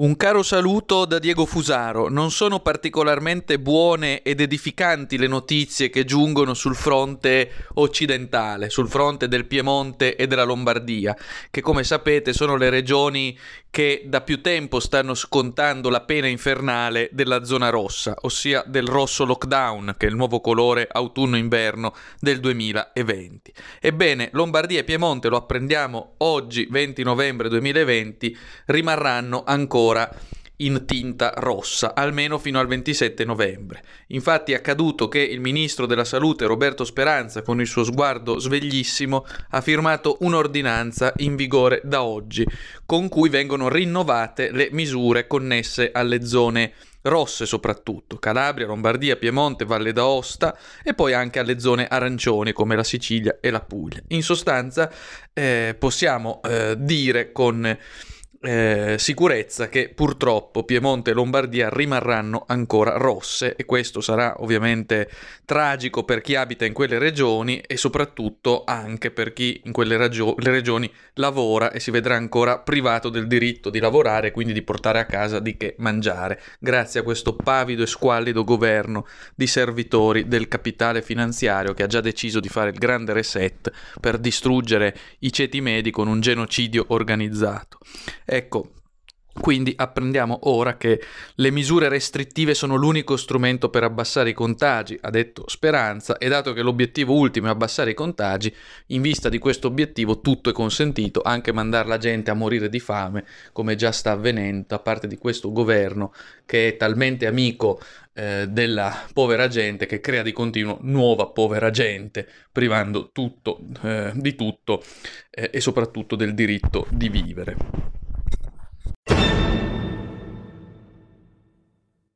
Un caro saluto da Diego Fusaro. Non sono particolarmente buone ed edificanti le notizie che giungono sul fronte occidentale, sul fronte del Piemonte e della Lombardia, che come sapete sono le regioni che da più tempo stanno scontando la pena infernale della zona rossa, ossia del rosso lockdown, che è il nuovo colore autunno-inverno del 2020. Ebbene, Lombardia e Piemonte, lo apprendiamo oggi, 20 novembre 2020, rimarranno ancora in tinta rossa, almeno fino al 27 novembre. Infatti è accaduto che il ministro della Salute Roberto Speranza, con il suo sguardo sveglissimo, ha firmato un'ordinanza in vigore da oggi, con cui vengono rinnovate le misure connesse alle zone rosse soprattutto, Calabria, Lombardia, Piemonte, Valle d'Aosta e poi anche alle zone arancioni come la Sicilia e la Puglia. In sostanza eh, possiamo eh, dire con eh, sicurezza che purtroppo Piemonte e Lombardia rimarranno ancora rosse e questo sarà ovviamente tragico per chi abita in quelle regioni e soprattutto anche per chi in quelle ragio- regioni lavora e si vedrà ancora privato del diritto di lavorare e quindi di portare a casa di che mangiare grazie a questo pavido e squallido governo di servitori del capitale finanziario che ha già deciso di fare il grande reset per distruggere i ceti medi con un genocidio organizzato. Ecco, quindi apprendiamo ora che le misure restrittive sono l'unico strumento per abbassare i contagi, ha detto Speranza, e dato che l'obiettivo ultimo è abbassare i contagi, in vista di questo obiettivo tutto è consentito, anche mandare la gente a morire di fame, come già sta avvenendo da parte di questo governo che è talmente amico eh, della povera gente che crea di continuo nuova povera gente, privando tutto, eh, di tutto eh, e soprattutto del diritto di vivere.